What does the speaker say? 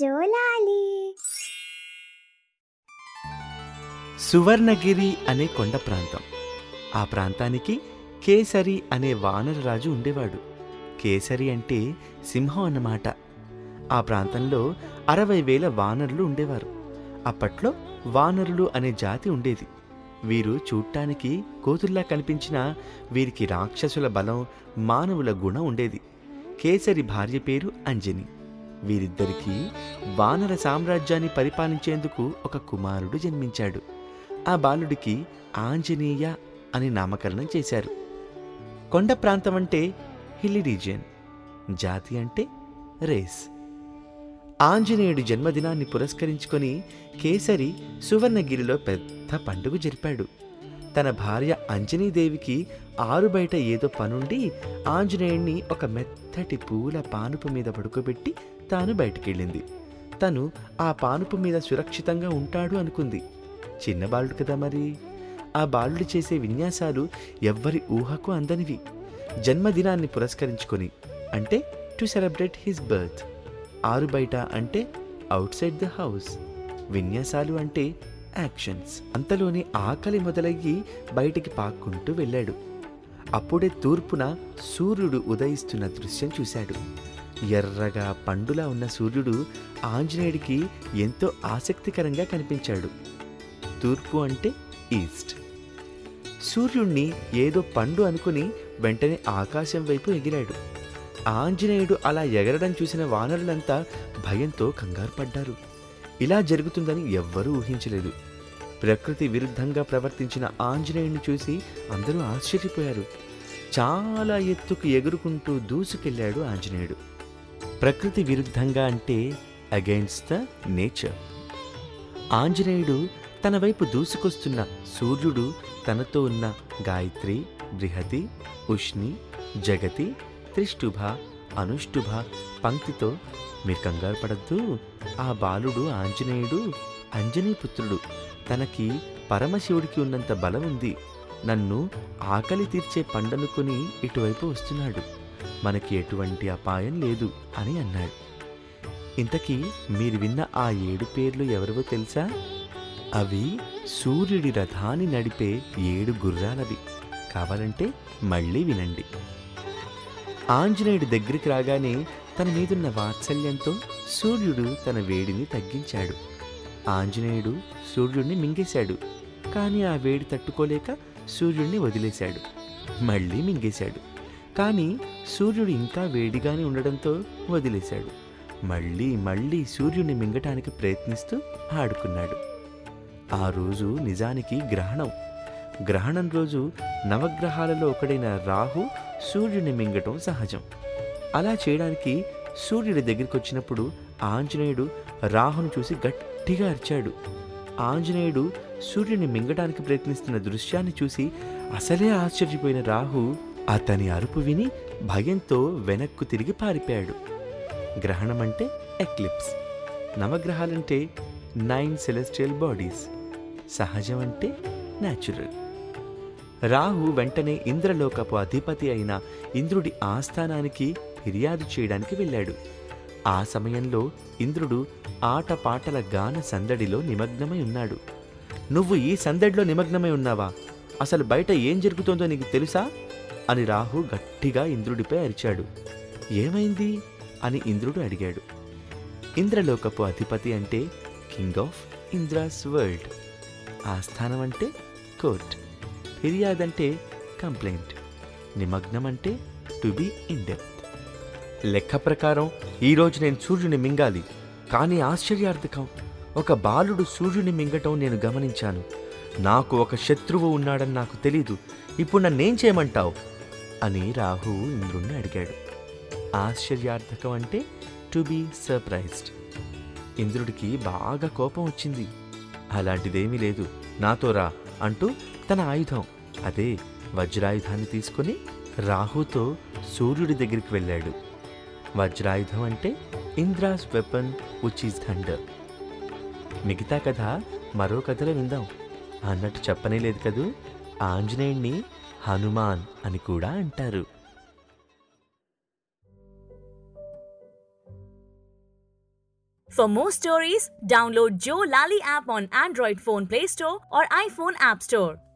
జోలాలి. సువర్ణగిరి అనే కొండ ప్రాంతం. ఆ ప్రాంతానికి కేసరి అనే వానరరాజు ఉండేవాడు. కేసరి అంటే సింహం అన్నమాట. ఆ ప్రాంతంలో అరవై వేల వానరులు ఉండేవారు. అప్పట్లో వానరులు అనే జాతి ఉండేది. వీరు చూడటానికి కోతుల్లా కనిపించినా వీరికి రాక్షసుల బలం మానవుల గుణం ఉండేది. కేసరి భార్య పేరు అంజని. వీరిద్దరికీ వానర సామ్రాజ్యాన్ని పరిపాలించేందుకు ఒక కుమారుడు జన్మించాడు. ఆ బాలుడికి ఆంజనేయ అని నామకరణం చేశారు. కొండ ప్రాంతం అంటే హిల్లీ రీజియన్ జాతి అంటే రేస్. ఆంజనేయుడి జన్మదినాన్ని పురస్కరించుకొని కేసరి సువర్ణగిరిలో పెద్ద పండుగ జరిపాడు. తన భార్య అంజనీదేవికి ఆరు బయట ఏదో పనుండి ఆంజనేయుణ్ణి ఒక మెత్తటి పూల పానుపు మీద పడుకోబెట్టి తాను బయటికెళ్ళింది. తను ఆ పానుపు మీద సురక్షితంగా ఉంటాడు అనుకుంది. చిన్న బాలుడు కదా మరి? ఆ బాలుడు చేసే విన్యాసాలు ఎవ్వరి ఊహకు అందనివి. జన్మదినాన్ని పురస్కరించుకొని అంటే టు సెలబ్రేట్ హిస్ బర్త్ ఆరు బయట అంటే అవుట్ సైడ్ ద హౌస్ విన్యాసాలు అంటే యాక్షన్స్. అంతలోనే ఆకలి మొదలయ్యి బయటికి పాక్కుంటూ వెళ్ళాడు. అప్పుడే తూర్పున సూర్యుడు ఉదయిస్తున్న దృశ్యం చూశాడు. ఎర్రగా పండులా ఉన్న సూర్యుడు ఆంజనేయుడికి ఎంతో ఆసక్తికరంగా కనిపించాడు. తూర్పు అంటే ఈస్ట్. సూర్యుణ్ణి ఏదో పండు అనుకుని వెంటనే ఆకాశం వైపు ఎగిరాడు. ఆంజనేయుడు అలా ఎగరడం చూసిన వానరులంతా భయంతో కంగారు పడ్డారు ఇలా జరుగుతుందని ఎవ్వరూ ఊహించలేదు. ప్రకృతి విరుద్ధంగా ప్రవర్తించిన ఆంజనేయుడిని చూసి అందరూ ఆశ్చర్యపోయారు. చాలా ఎత్తుకు ఎగురుకుంటూ దూసుకెళ్ళాడు ఆంజనేయుడు. ప్రకృతి విరుద్ధంగా అంటే అగైన్స్ ద నేచర్ ఆంజనేయుడు తన వైపు దూసుకొస్తున్న సూర్యుడు తనతో ఉన్న గాయత్రి బృహతి ఉష్ణి జగతి త్రిష్టుభ అనుష్టుభ పంక్తితో మీరు కంగారు పడద్దు. ఆ బాలుడు ఆంజనేయుడు అంజనీపుత్రుడు తనకి పరమశివుడికి ఉన్నంత బలం ఉంది. నన్ను ఆకలి తీర్చే పండనుకొని ఇటువైపు వస్తున్నాడు. మనకి ఎటువంటి అపాయం లేదు అని అన్నాడు. ఇంతకీ మీరు విన్న ఆ ఏడు పేర్లు ఎవరివో తెలుసా? అవి సూర్యుడి రథాన్ని నడిపే ఏడు గుర్రాలవి. కావాలంటే మళ్ళీ వినండి. ఆంజనేయుడి దగ్గరికి రాగానే తన మీదున్న వాత్సల్యంతో సూర్యుడు తన వేడిని తగ్గించాడు. ఆంజనేయుడు సూర్యుడిని మింగేశాడు కానీ ఆ వేడి తట్టుకోలేక సూర్యుడిని వదిలేశాడు మళ్ళీ మింగేశాడు. కానీ సూర్యుడు ఇంకా వేడిగానే ఉండడంతో వదిలేశాడు. మళ్ళీ మళ్ళీ సూర్యుడిని మింగటానికి ప్రయత్నిస్తూ ఆడుకున్నాడు. ఆ రోజు నిజానికి గ్రహణం. గ్రహణం రోజు నవగ్రహాలలో ఒకడైన రాహు సూర్యుని మింగటం సహజం. అలా చేయడానికి సూర్యుడి దగ్గరికి వచ్చినప్పుడు ఆంజనేయుడు రాహును చూసి గట్టిగా అరిచాడు. ఆంజనేయుడు సూర్యుని మింగటానికి ప్రయత్నిస్తున్న దృశ్యాన్ని చూసి అసలే ఆశ్చర్యపోయిన రాహు అతని అరుపు విని భయంతో వెనక్కు తిరిగి పారిపోయాడు. గ్రహణం అంటే ఎక్లిప్స్. నవగ్రహాలంటే నైన్ సెలెస్టియల్ బాడీస్. సహజం అంటే న్యాచురల్. రాహు వెంటనే ఇంద్రలోకపు అధిపతి అయిన ఇంద్రుడి ఆస్థానానికి ఫిర్యాదు చేయడానికి వెళ్ళాడు. ఆ సమయంలో ఇంద్రుడు ఆటపాటల గాన సందడిలో నిమగ్నమై ఉన్నాడు. నువ్వు ఈ సందడిలో నిమగ్నమై ఉన్నావా? అసలు బయట ఏం జరుగుతోందో నీకు తెలుసా అని రాహు గట్టిగా ఇంద్రుడిపై అరిచాడు. ఏమైంది అని ఇంద్రుడు అడిగాడు. ఇంద్రలోకపు అధిపతి అంటే కింగ్ ఆఫ్ ఇంద్రాస్ వరల్డ్. ఆస్థానం అంటే కోర్ట్. ఫిర్యాదంటే కంప్లైంట్. నిమగ్నం అంటే టు బి ఇన్ డెప్త్. లెక్క ప్రకారం ఈరోజు నేను సూర్యుని మింగాలి. కానీ ఆశ్చర్యార్థకం. ఒక బాలుడు సూర్యుని మింగటం నేను గమనించాను. నాకు ఒక శత్రువు ఉన్నాడని నాకు తెలీదు. ఇప్పుడు నన్నేం చేయమంటావు? అని రాహు ఇంద్రుణ్ణి అడిగాడు. ఆశ్చర్యార్థకం అంటే టు బీ సర్ప్రైజ్డ్. ఇంద్రుడికి బాగా కోపం వచ్చింది. అలాంటిదేమీ లేదు. నాతో రా అంటూ తన ఆయుధం. అదే వజ్రాయుధాన్ని తీసుకుని రాహుతో సూర్యుడి దగ్గరికి వెళ్ళాడు. వజ్రాయుధం అంటే Indra's weapon which is thunder మిగతా కథ మరో కథలో విందాం. అన్నట్టు చెప్పనే లేదు కదూ? ఆంజనేయుణ్ణి హనుమాన్ అని కూడా అంటారు. For more stories, download Joe Lally app on Android Phone Play Store or iPhone App Store.